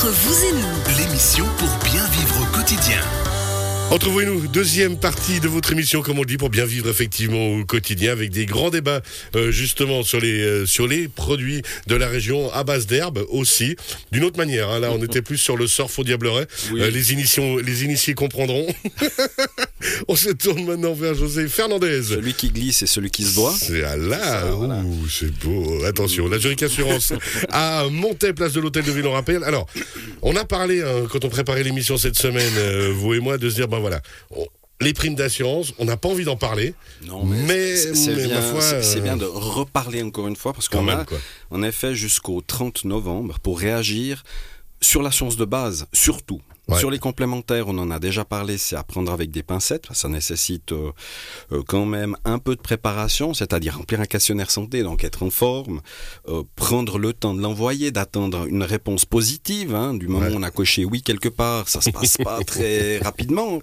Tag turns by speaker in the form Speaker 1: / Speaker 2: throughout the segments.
Speaker 1: Entre vous et nous,
Speaker 2: L'émission pour bien vivre au quotidien.
Speaker 3: Entre vous et nous, deuxième partie de votre émission, comme on le dit, pour bien vivre effectivement au quotidien, avec des grands débats euh, justement sur les euh, sur les produits de la région à base d'herbe aussi. D'une autre manière, hein, là on était plus sur le surf au Diableret.
Speaker 4: Oui.
Speaker 3: Euh, les les initiés comprendront. on se tourne maintenant vers José Fernandez.
Speaker 4: Celui qui glisse et celui qui se boit.
Speaker 3: C'est à là,
Speaker 4: voilà.
Speaker 3: c'est beau. Attention, la Zurich Assurance à Montaix, place de l'hôtel de ville, on rappelle. Alors, on a parlé, hein, quand on préparait l'émission cette semaine, euh, vous et moi, de se dire, ben voilà, on- les primes d'assurance, on n'a pas envie d'en parler.
Speaker 4: Non,
Speaker 3: Mais-
Speaker 4: c'est
Speaker 3: mais
Speaker 4: bien, c'est- c'est
Speaker 3: euh,
Speaker 4: bien de reparler encore une fois parce qu'on a
Speaker 3: quoi.
Speaker 4: en effet jusqu'au 30 novembre pour réagir sur l'assurance de base, surtout.
Speaker 3: Ouais.
Speaker 4: Sur les complémentaires, on en a déjà parlé, c'est à prendre avec des pincettes. Ça nécessite euh, euh, quand même un peu de préparation, c'est-à-dire remplir un questionnaire santé, donc être en forme, euh, prendre le temps de l'envoyer, d'attendre une réponse positive. hein. du moment
Speaker 3: Ouais.
Speaker 4: où on a coché oui quelque part, ça se passe pas très rapidement.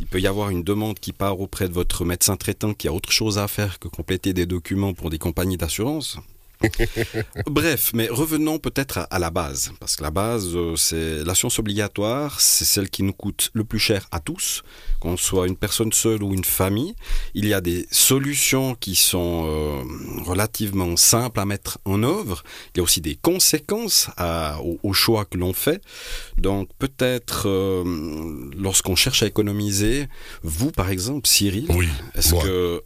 Speaker 4: Il peut y avoir une demande qui part auprès de votre médecin traitant qui a autre chose à faire que compléter des documents pour des compagnies d'assurance. Bref, mais revenons peut-être à, à la base, parce que la base, euh, c'est l'assurance obligatoire, c'est celle qui nous coûte le plus cher à tous, qu'on soit une personne seule ou une famille. Il y a des solutions qui sont euh, relativement simples à mettre en œuvre. Il y a aussi des conséquences à- au, au choix que l'on fait. Donc peut-être, euh, lorsqu'on cherche à économiser, vous par exemple, Cyril,
Speaker 3: Oui,
Speaker 4: est-ce que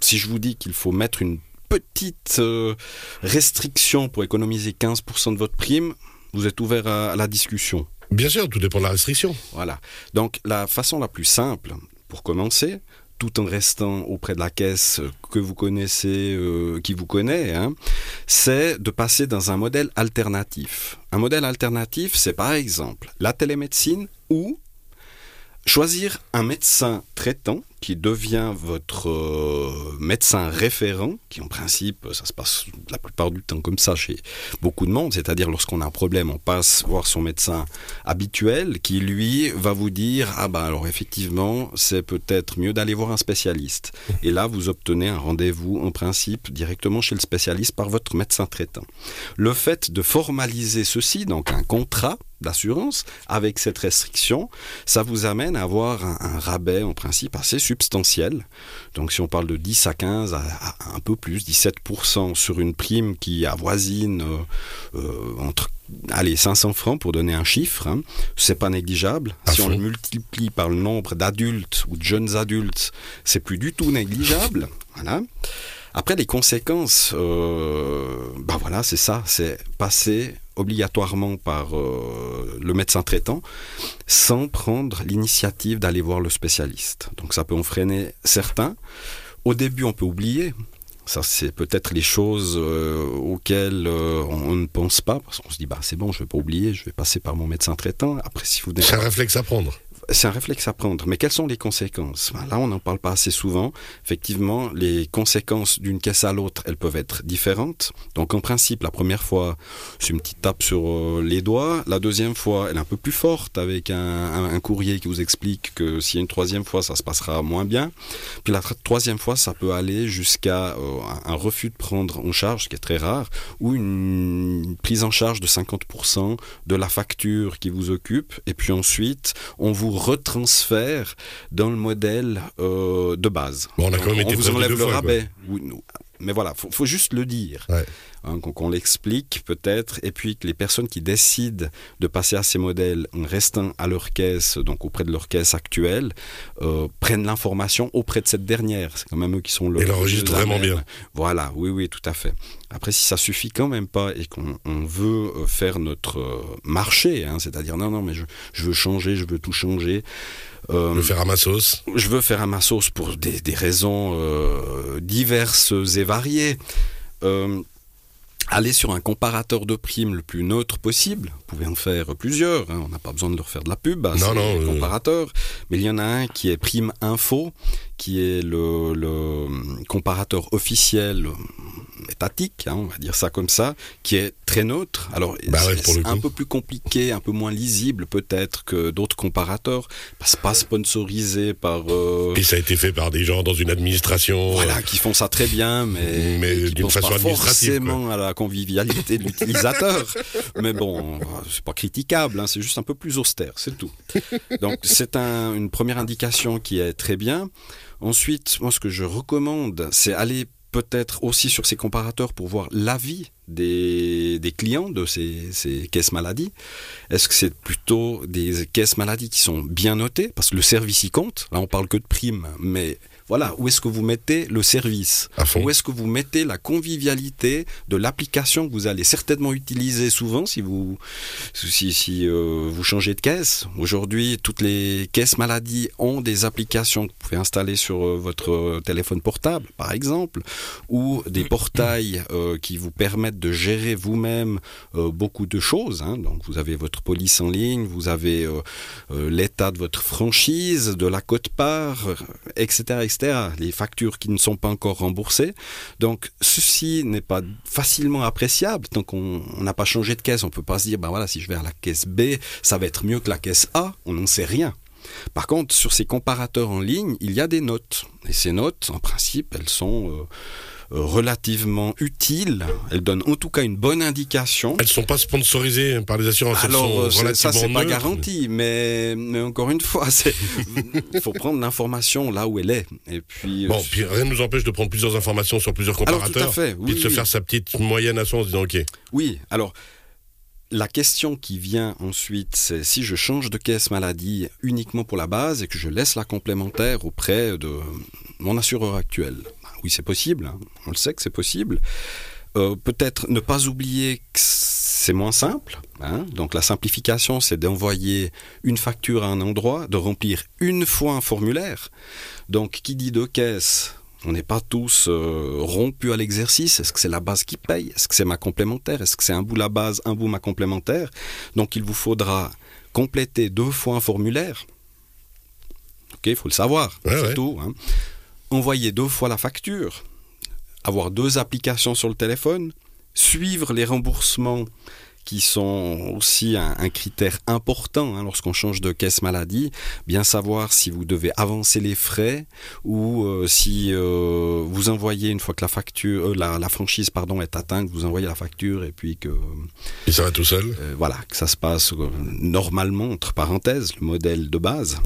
Speaker 4: si je vous dis qu'il faut mettre une petite euh, restriction pour économiser 15% de votre prime, vous êtes ouvert à, à la discussion.
Speaker 3: Bien sûr, tout dépend de la restriction.
Speaker 4: Voilà. Donc la façon la plus simple pour commencer, tout en restant auprès de la caisse que vous connaissez, euh, qui vous connaît, hein, c'est de passer dans un modèle alternatif. Un modèle alternatif, c'est par exemple la télémédecine ou choisir un médecin traitant qui devient votre euh, médecin référent, qui en principe, ça se passe la plupart du temps comme ça chez beaucoup de monde, c'est-à-dire lorsqu'on a un problème, on passe voir son médecin habituel qui lui va vous dire ah ben alors effectivement c'est peut-être mieux d'aller voir un spécialiste et là vous obtenez un rendez-vous en principe directement chez le spécialiste par votre médecin traitant. Le fait de formaliser ceci donc un contrat d'assurance avec cette restriction ça vous amène à avoir un, un rabais en principe assez substantiel donc si on parle de 10 à 15 à, à un peu plus 17% sur une prime qui avoisine euh, euh, entre allez 500 francs pour donner un chiffre, hein, c'est pas négligeable.
Speaker 3: À
Speaker 4: si on le multiplie par le nombre d'adultes ou de jeunes adultes, c'est plus du tout négligeable. Voilà. Après les conséquences, ben voilà, c'est ça, c'est passer obligatoirement par euh, le médecin traitant sans prendre l'initiative d'aller voir le spécialiste. Donc ça peut en freiner certains. Au début, on peut oublier. Ça, c'est peut-être les choses euh, auxquelles on, ne pense pas, parce qu'on se dit, bah, c'est bon, je vais pas oublier, je vais passer par mon médecin traitant. Après, si vous
Speaker 3: C'est un réflexe à prendre.
Speaker 4: C'est un réflexe à prendre. Mais quelles sont les conséquences? Ben Là, on n'en parle pas assez souvent. Effectivement, les conséquences d'une caisse à l'autre, elles peuvent être différentes. Donc, en principe, la première fois, c'est une petite tape sur euh, les doigts. La deuxième fois, elle est un peu plus forte avec un, courrier qui vous explique que s'il y a une troisième fois, ça se passera moins bien. Puis la tr- troisième fois, ça peut aller jusqu'à euh, un refus de prendre en charge, qui est très rare, ou une prise en charge de 50% de la facture qui vous occupe. Et puis ensuite, on vous retransfère dans le modèle euh, de base.
Speaker 3: Bon, on a quand même
Speaker 4: on
Speaker 3: été
Speaker 4: vous
Speaker 3: prévenu
Speaker 4: enlève le
Speaker 3: fois,
Speaker 4: rabais. Oui, mais voilà, faut, faut juste le dire.
Speaker 3: Ouais.
Speaker 4: Hein, qu'on l'explique peut-être, et puis que les personnes qui décident de passer à ces modèles en restant à leur caisse, donc auprès de leur caisse actuelle, euh, prennent l'information auprès de cette dernière. C'est quand même eux qui sont le.
Speaker 3: Et l'enregistrent vraiment bien.
Speaker 4: Voilà, oui, oui, tout à fait. Après, si ça suffit quand même pas et qu'on on veut euh, faire notre euh, marché, hein, c'est-à-dire non, non, mais je, je veux changer, je veux tout changer. Euh,
Speaker 3: Le faire à ma sauce.
Speaker 4: je veux faire à ma sauce pour des, des raisons euh, diverses et variées. Euh, aller sur un comparateur de primes le plus neutre possible. Vous pouvez en faire plusieurs. hein, on n'a pas besoin de leur faire de la pub. à
Speaker 3: Non,
Speaker 4: ces
Speaker 3: non, euh.
Speaker 4: comparateurs. Mais il y en a un qui est Prime Info, qui est le, le comparateur officiel euh, étatique, hein, on va dire ça comme ça, qui est très neutre. Alors,
Speaker 3: Bah
Speaker 4: c'est un peu plus compliqué, un peu moins lisible peut-être que d'autres comparateurs. C'est pas sponsorisé par. euh,
Speaker 3: Puis ça a été fait par des gens dans une administration.
Speaker 4: voilà, qui font ça très bien, mais,
Speaker 3: Mais d'une façon
Speaker 4: pas forcément à la convivialité de l'utilisateur. mais bon, c'est pas critiquable, hein, c'est juste un peu plus austère, c'est tout. Donc c'est un- une première indication qui est très bien. Ensuite, moi ce que je recommande, c'est aller peut-être aussi sur ces comparateurs pour voir l'avis des, clients de ces, ces caisses maladies. Est-ce que c'est plutôt des caisses maladies qui sont bien notées? Parce que le service y compte. Là, on parle que de primes. Mais voilà, où est-ce que vous mettez le service. Où est-ce que vous mettez la convivialité de l'application que vous allez certainement utiliser souvent si vous, si, si, euh, vous changez de caisse Aujourd'hui, toutes les caisses maladies ont des applications que vous pouvez installer sur euh, votre téléphone portable, par exemple, ou des portails euh, qui vous permettent de gérer vous-même euh, beaucoup de choses. hein. Donc, vous avez votre police en ligne, vous avez l'état de votre franchise, de la cote-part, euh, etc., Les factures qui ne sont pas encore remboursées. Donc, ceci n'est pas facilement appréciable tant qu'on on n'a pas changé de caisse. On peut pas se dire, ben voilà, si je vais à la caisse B, ça va être mieux que la caisse A. On n'en sait rien. Par contre, sur ces comparateurs en ligne, il y a des notes. Et ces notes, en principe, elles sont euh, relativement utiles. Elles donnent en tout cas une bonne indication.
Speaker 3: Elles sont pas sponsorisées par les assurances. elles
Speaker 4: Alors,
Speaker 3: sont
Speaker 4: euh, ça, c'est pas garanti, mais, mais encore une fois, il faut prendre l'information là où elle est. Et puis, euh,
Speaker 3: Bon, puis rien ne nous empêche de prendre plusieurs informations sur plusieurs
Speaker 4: Alors, tout à
Speaker 3: comparateurs.
Speaker 4: fait,
Speaker 3: puis de se
Speaker 4: oui.
Speaker 3: faire sa petite moyenne à soi en se disant, OK,
Speaker 4: Oui, alors la question qui vient ensuite, c'est si je change de caisse maladie uniquement pour la base et que je laisse la complémentaire auprès de mon assureur actuel. Oui, c'est possible, on le sait que c'est possible. Euh, Peut-être ne pas oublier que c'est moins simple. hein. Donc la simplification, c'est d'envoyer une facture à un endroit, de remplir une fois un formulaire. Donc qui dit deux caisses on n'est pas tous euh, rompus à l'exercice. Est-ce que c'est la base qui paye? Est-ce que c'est ma complémentaire? Est-ce que c'est un bout la base, un bout ma complémentaire? Donc il vous faudra compléter deux fois un formulaire. Ok, il faut le savoir,
Speaker 3: Ouais,
Speaker 4: c'est
Speaker 3: ouais.
Speaker 4: tout. hein. Envoyer deux fois la facture, avoir deux applications sur le téléphone, suivre les remboursements qui sont aussi un, un critère important hein, lorsqu'on change de caisse maladie, bien savoir si vous devez avancer les frais ou euh, si euh, vous envoyez une fois que la facture, euh, la, la franchise pardon est atteinte, vous envoyez la facture et puis que
Speaker 3: et ça va tout seul.
Speaker 4: voilà, que ça se passe normalement, entre parenthèses, le modèle de base.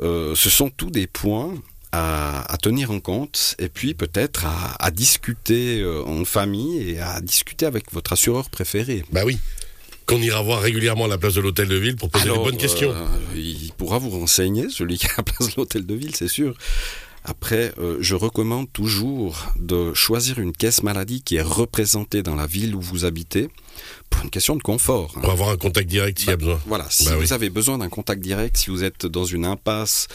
Speaker 4: Ce sont tous des points à, à tenir en compte et puis peut-être à, à discuter euh, en famille et à discuter avec votre assureur préféré.
Speaker 3: Bah oui. Qu'on ira voir régulièrement à la place de l'hôtel de ville pour poser
Speaker 4: Alors,
Speaker 3: les bonnes questions.
Speaker 4: euh, il pourra vous renseigner, celui qui est à la place de l'hôtel de ville, c'est sûr. Après, euh, je recommande toujours de choisir une caisse maladie qui est représentée dans la ville où vous habitez pour une question de confort. hein.
Speaker 3: Pour avoir un contact direct s'il y a besoin.
Speaker 4: Voilà, si
Speaker 3: Bah
Speaker 4: vous
Speaker 3: oui.
Speaker 4: avez besoin d'un contact direct, si vous êtes dans une impasse,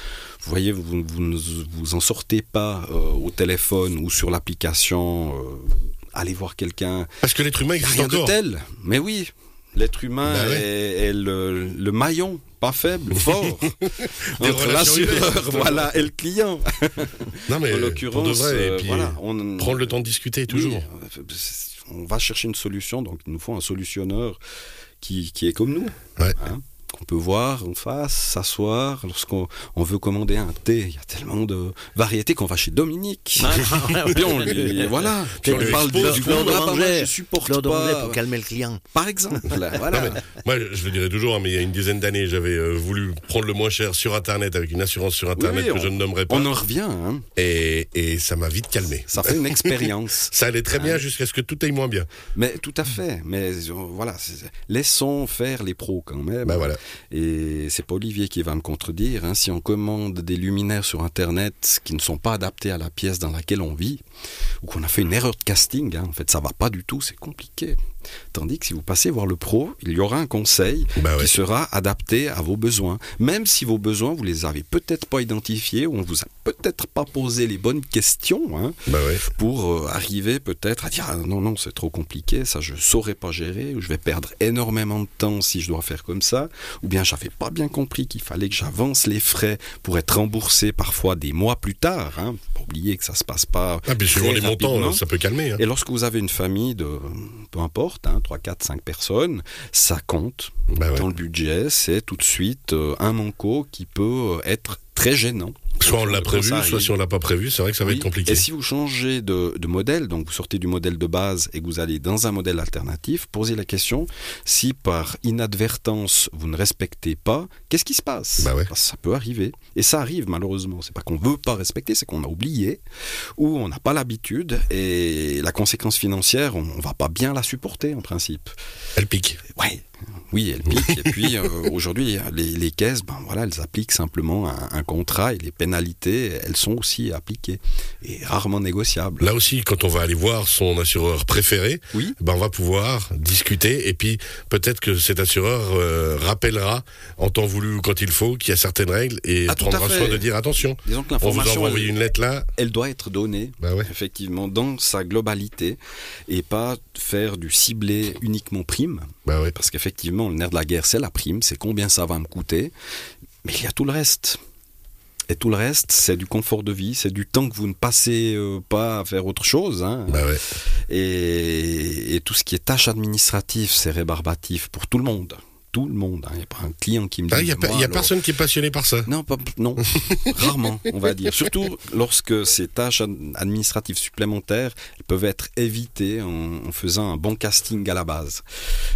Speaker 4: vous voyez, vous, vous ne vous en sortez pas euh, au téléphone ou sur l'application, euh, allez voir quelqu'un.
Speaker 3: Parce que l'être humain existe
Speaker 4: rien de
Speaker 3: encore.
Speaker 4: tel. Mais oui, l'être humain
Speaker 3: Bah ouais.
Speaker 4: est, est le, le maillon, pas faible, fort, entre l'assureur voilà, et le client.
Speaker 3: Non mais
Speaker 4: en l'occurrence, euh, voilà, on,
Speaker 3: prendre le temps de discuter toujours.
Speaker 4: Oui, on va chercher une solution, donc il nous faut un solutionneur qui, qui est comme nous.
Speaker 3: Ouais.
Speaker 4: Hein, qu'on peut voir en face, s'asseoir, lorsqu'on on veut commander un thé. Il y a tellement de variétés qu'on va chez Dominique. Puis on lui, voilà. Puis on lui parle du
Speaker 3: Claude
Speaker 4: goût. Ah, je supporte
Speaker 1: Claude
Speaker 4: pas.
Speaker 1: pour calmer le client.
Speaker 4: Par exemple. voilà.
Speaker 3: Moi, je le dirais toujours, hein, mais il y a une dizaine d'années, j'avais euh, voulu prendre le moins cher sur Internet avec une assurance sur Internet
Speaker 4: Oui,
Speaker 3: que
Speaker 4: on-
Speaker 3: je ne nommerai pas.
Speaker 4: On en revient. hein.
Speaker 3: Et, et ça m'a vite calmé.
Speaker 4: Ça fait une expérience.
Speaker 3: Ça allait très bien jusqu'à ce que tout aille moins bien.
Speaker 4: Mais tout à fait. Mais euh, voilà, laissons faire les pros quand même.
Speaker 3: Bah voilà.
Speaker 4: Et c'est pas Olivier qui va me contredire. hein. Si on commande des luminaires sur Internet qui ne sont pas adaptés à la pièce dans laquelle on vit, ou qu'on a fait une erreur de casting, hein, en fait, ça va pas du tout, c'est compliqué. Tandis que si vous passez voir le pro, il y aura un conseil
Speaker 3: Bah ouais.
Speaker 4: qui sera adapté à vos besoins. Même si vos besoins, vous les avez peut-être pas identifiés, ou on vous a peut-être pas posé les bonnes questions, hein,
Speaker 3: Bah ouais.
Speaker 4: pour euh, arriver peut-être à dire ah, non non c'est trop compliqué ça je saurais pas gérer ou je vais perdre énormément de temps si je dois faire comme ça ou bien j'avais pas bien compris qu'il fallait que j'avance les frais pour être remboursé parfois des mois plus tard hein. Pas oublier que ça se passe pas.
Speaker 3: Ah, bien suivant les montants, ça peut calmer. hein.
Speaker 4: Et lorsque vous avez une famille de, peu importe, hein, 3, 4, 5 personnes, ça compte.
Speaker 3: Bah ouais.
Speaker 4: Dans le budget, c'est tout de suite euh, un manco qui peut être très gênant.
Speaker 3: Soit on l'a
Speaker 4: Quand
Speaker 3: prévu, soit si on l'a pas prévu, c'est vrai que ça va
Speaker 4: Oui.
Speaker 3: être compliqué.
Speaker 4: Et si vous changez de, de modèle, donc vous sortez du modèle de base et que vous allez dans un modèle alternatif, posez la question si par inadvertance vous ne respectez pas, qu'est-ce qui se passe
Speaker 3: Bah ouais.
Speaker 4: Parce que ça peut arriver. Et ça arrive malheureusement. C'est pas qu'on veut pas respecter, c'est qu'on a oublié ou on n'a pas l'habitude et la conséquence financière, on, on va pas bien la supporter en principe.
Speaker 3: Elle pique.
Speaker 4: Ouais. Oui, elle pique. et puis euh, aujourd'hui, les, les caisses, ben voilà, elles appliquent simplement un, un contrat et les pénalités, elles sont aussi appliquées et rarement négociables.
Speaker 3: Là aussi, quand on va aller voir son assureur préféré,
Speaker 4: Oui.
Speaker 3: ben on va pouvoir discuter et puis peut-être que cet assureur euh, rappellera en temps voulu ou quand il faut qu'il y a certaines règles et
Speaker 4: Ah,
Speaker 3: prendra soin de dire attention.
Speaker 4: Disons que
Speaker 3: On vous
Speaker 4: l'information,
Speaker 3: envoie
Speaker 4: elle,
Speaker 3: une lettre là.
Speaker 4: elle doit être donnée,
Speaker 3: Bah ouais.
Speaker 4: effectivement, dans sa globalité et pas faire du ciblé uniquement prime.
Speaker 3: Bah ouais.
Speaker 4: Parce qu'effectivement, le nerf de la guerre, c'est la prime, c'est combien ça va me coûter. Mais il y a tout le reste. Et tout le reste, c'est du confort de vie, c'est du temps que vous ne passez euh, pas à faire autre chose. hein.
Speaker 3: Bah ouais.
Speaker 4: Et, et tout ce qui est tâches administratives, c'est rébarbatif pour tout le monde. Tout le monde. hein. Il n'y a pas un client qui me dit.
Speaker 3: Ah, a,
Speaker 4: moi,
Speaker 3: il y a personne qui est passionné par ça.
Speaker 4: non, pas, non, rarement, on va dire. Surtout lorsque ces tâches ad- administratives supplémentaires elles peuvent être évitées en, en faisant un bon casting à la base.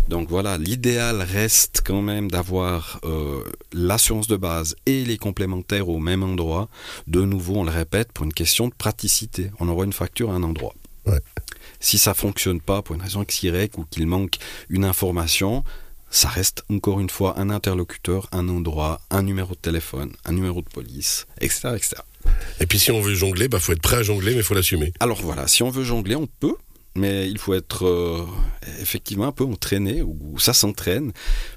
Speaker 4: Donc voilà, l'idéal reste quand même d'avoir euh, l'assurance de base et les complémentaires au même endroit. De nouveau, on le répète, pour une question de praticité. On envoie une facture à un endroit.
Speaker 3: Ouais.
Speaker 4: Si ça fonctionne pas pour une raison XY ou qu'il manque une information, ça reste encore une fois un interlocuteur, un endroit, un numéro de téléphone, un numéro de police, etc. etc.
Speaker 3: Et puis si on veut jongler, bah faut être prêt à jongler, mais faut l'assumer.
Speaker 4: Alors voilà, si on veut jongler, on peut, mais il faut être euh, effectivement un peu entraîné, ou ça s'entraîne,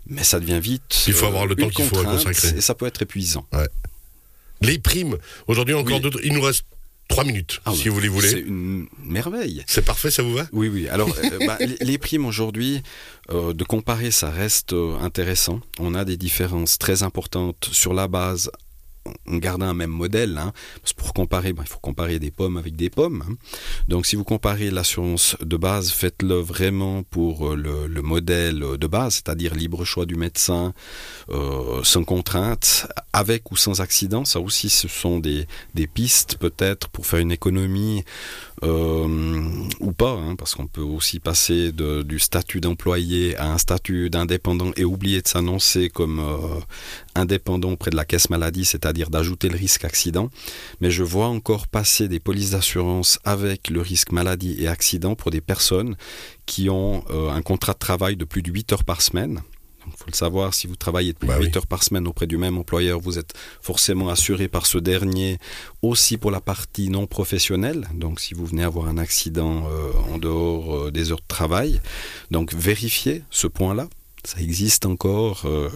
Speaker 4: mais ça devient vite.
Speaker 3: Il faut
Speaker 4: euh,
Speaker 3: avoir le
Speaker 4: une
Speaker 3: temps qu'il faut à consacrer.
Speaker 4: Et ça peut être épuisant.
Speaker 3: Les primes. Aujourd'hui encore
Speaker 4: Oui.
Speaker 3: d'autres. Il nous reste trois minutes,
Speaker 4: Ah
Speaker 3: si vous les
Speaker 4: C'est
Speaker 3: voulez.
Speaker 4: une merveille.
Speaker 3: C'est parfait, ça vous va?
Speaker 4: Oui, oui. Alors, euh, bah, les- les primes aujourd'hui, euh, de comparer, ça reste euh, intéressant. On a des différences très importantes sur la base. On garde un même modèle. hein. Parce que pour comparer, bah, il faut comparer des pommes avec des pommes. hein. Donc, si vous comparez l'assurance de base, faites-le vraiment pour euh, le, le modèle de base, c'est-à-dire libre choix du médecin, euh, sans contrainte, avec ou sans accident. Ça aussi, ce sont des, des pistes peut-être pour faire une économie euh, ou pas, hein, parce qu'on peut aussi passer du statut d'employé à un statut d'indépendant et oublier de s'annoncer comme euh, indépendant auprès de la caisse maladie, c'est-à-dire d'ajouter le risque accident. Mais je vois encore passer des polices d'assurance avec le risque maladie et accident pour des personnes qui ont euh, un contrat de travail de plus de 8 heures par semaine. Il faut le savoir, si vous travaillez
Speaker 3: Bah
Speaker 4: de
Speaker 3: oui.
Speaker 4: 8 heures par semaine auprès du même employeur, vous êtes forcément assuré par ce dernier aussi pour la partie non professionnelle. Donc si vous venez avoir un accident euh, en dehors euh, des heures de travail, donc vérifiez ce point-là. Ça existe encore, euh,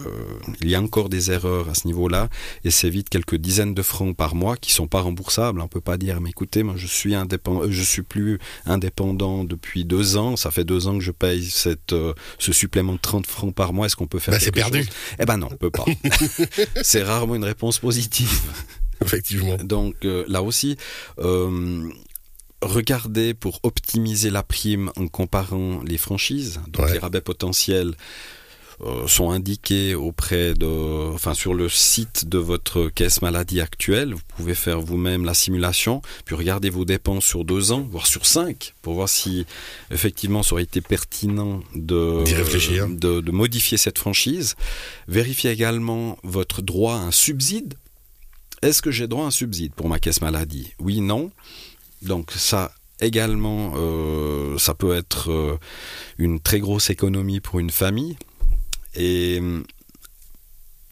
Speaker 4: il y a encore des erreurs à ce niveau-là, et c'est vite quelques dizaines de francs par mois qui sont pas remboursables. On peut pas dire, mais écoutez, moi je suis indépendant, je suis plus indépendant depuis deux ans, ça fait deux ans que je paye cette, euh, ce supplément de 30 francs par mois. Est-ce qu'on peut faire
Speaker 3: Bah, c'est
Speaker 4: quelque
Speaker 3: perdu.
Speaker 4: chose? Eh ben non, on peut pas. c'est rarement une réponse positive.
Speaker 3: Effectivement.
Speaker 4: Donc euh, là aussi, euh, regardez pour optimiser la prime en comparant les franchises. Donc
Speaker 3: Ouais.
Speaker 4: les rabais potentiels euh, sont indiqués auprès de, enfin sur le site de votre caisse maladie actuelle. Vous pouvez faire vous-même la simulation, puis regardez vos dépenses sur deux ans, voire sur cinq, pour voir si effectivement ça aurait été pertinent de,
Speaker 3: D'y réfléchir.
Speaker 4: de, de modifier cette franchise. Vérifiez également votre droit à un subside. Est-ce que j'ai droit à un subside pour ma caisse maladie? Oui, non. Donc ça également, euh, ça peut être euh, une très grosse économie pour une famille. Et hum,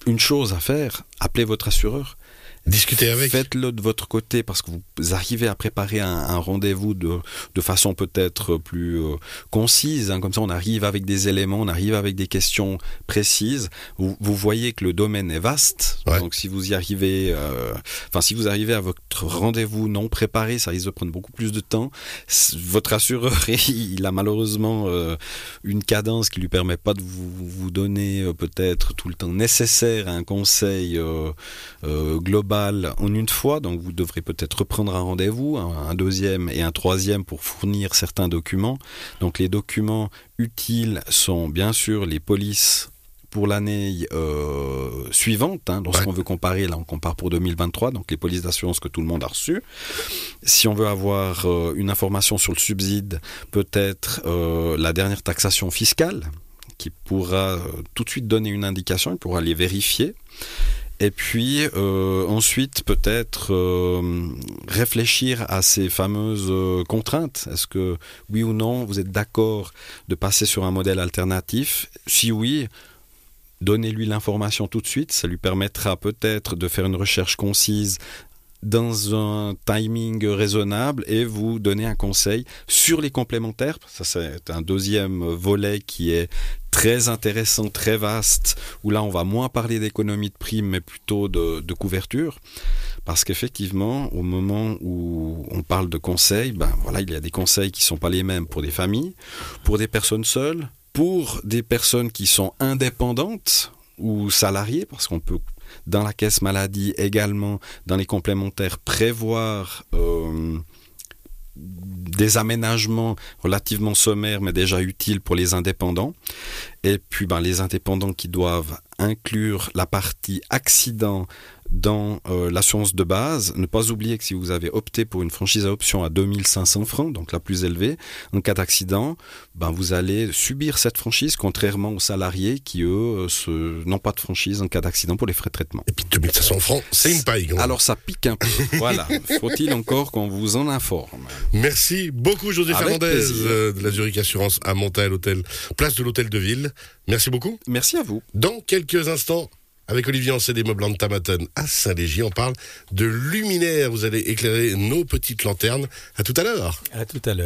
Speaker 4: une chose à faire, appelez votre assureur.
Speaker 3: Discuter avec.
Speaker 4: Faites-le de votre côté parce que vous arrivez à préparer un, un rendez-vous de, de façon peut-être plus euh, concise. hein. Comme ça, on arrive avec des éléments, on arrive avec des questions précises. Vous, vous voyez que le domaine est vaste.
Speaker 3: Ouais.
Speaker 4: Donc, si vous y arrivez, euh, enfin, si vous arrivez à votre rendez-vous non préparé, ça risque de prendre beaucoup plus de temps. Votre assureur, il a malheureusement euh, une cadence qui lui permet pas de vous, vous donner peut-être tout le temps nécessaire à un conseil global balles en une fois, donc vous devrez peut-être reprendre un rendez-vous, un, deuxième et un troisième pour fournir certains documents. Donc les documents utiles sont bien sûr les polices pour l'année euh, suivante. Hein, lorsqu'on
Speaker 3: Ouais.
Speaker 4: veut comparer, là on compare pour 2023, donc les polices d'assurance que tout le monde a reçues. Si on veut avoir euh, une information sur le subside, peut-être euh, la dernière taxation fiscale qui pourra tout de suite donner une indication, il pourra les vérifier. Et puis euh, ensuite peut-être euh, réfléchir à ces fameuses euh, contraintes. Est-ce que oui ou non vous êtes d'accord de passer sur un modèle alternatif? Si oui, donnez-lui l'information tout de suite. Ça lui permettra peut-être de faire une recherche concise dans un timing raisonnable et vous donner un conseil sur les complémentaires. Ça, c'est un deuxième volet qui est très intéressant, très vaste, où là, on va moins parler d'économie de prime, mais plutôt de, couverture. Parce qu'effectivement, au moment où on parle de conseils, ben voilà, il y a des conseils qui sont pas les mêmes pour des familles, pour des personnes seules, pour des personnes qui sont indépendantes ou salariées, parce qu'on peut dans la caisse maladie également, dans les complémentaires, prévoir euh, des aménagements relativement sommaires, mais déjà utiles pour les indépendants. Et puis ben, les indépendants qui doivent inclure la partie accident dans euh, l'assurance de base. Ne pas oublier que si vous avez opté pour une franchise à option à 2500 francs, donc la plus élevée, en cas d'accident, ben, vous allez subir cette franchise, contrairement aux salariés qui, eux, euh, se- n'ont pas de franchise en cas d'accident pour les frais de traitement.
Speaker 3: Et puis 2500 francs, c'est une paille.
Speaker 4: Alors ça pique un peu. voilà. Faut-il encore qu'on vous en informe?
Speaker 3: Merci beaucoup, José
Speaker 4: Avec
Speaker 3: Fernandez,
Speaker 4: plaisir.
Speaker 3: euh, de la Zurich Assurance à Montail, hôtel, place de l'hôtel de ville. Merci beaucoup.
Speaker 4: Merci à vous.
Speaker 3: Dans quelques instants, avec Olivier Ancet des meubles Tamaton à Saint-Légy, on parle de luminaires. Vous allez éclairer nos petites lanternes. À tout à l'heure.
Speaker 1: À tout à l'heure.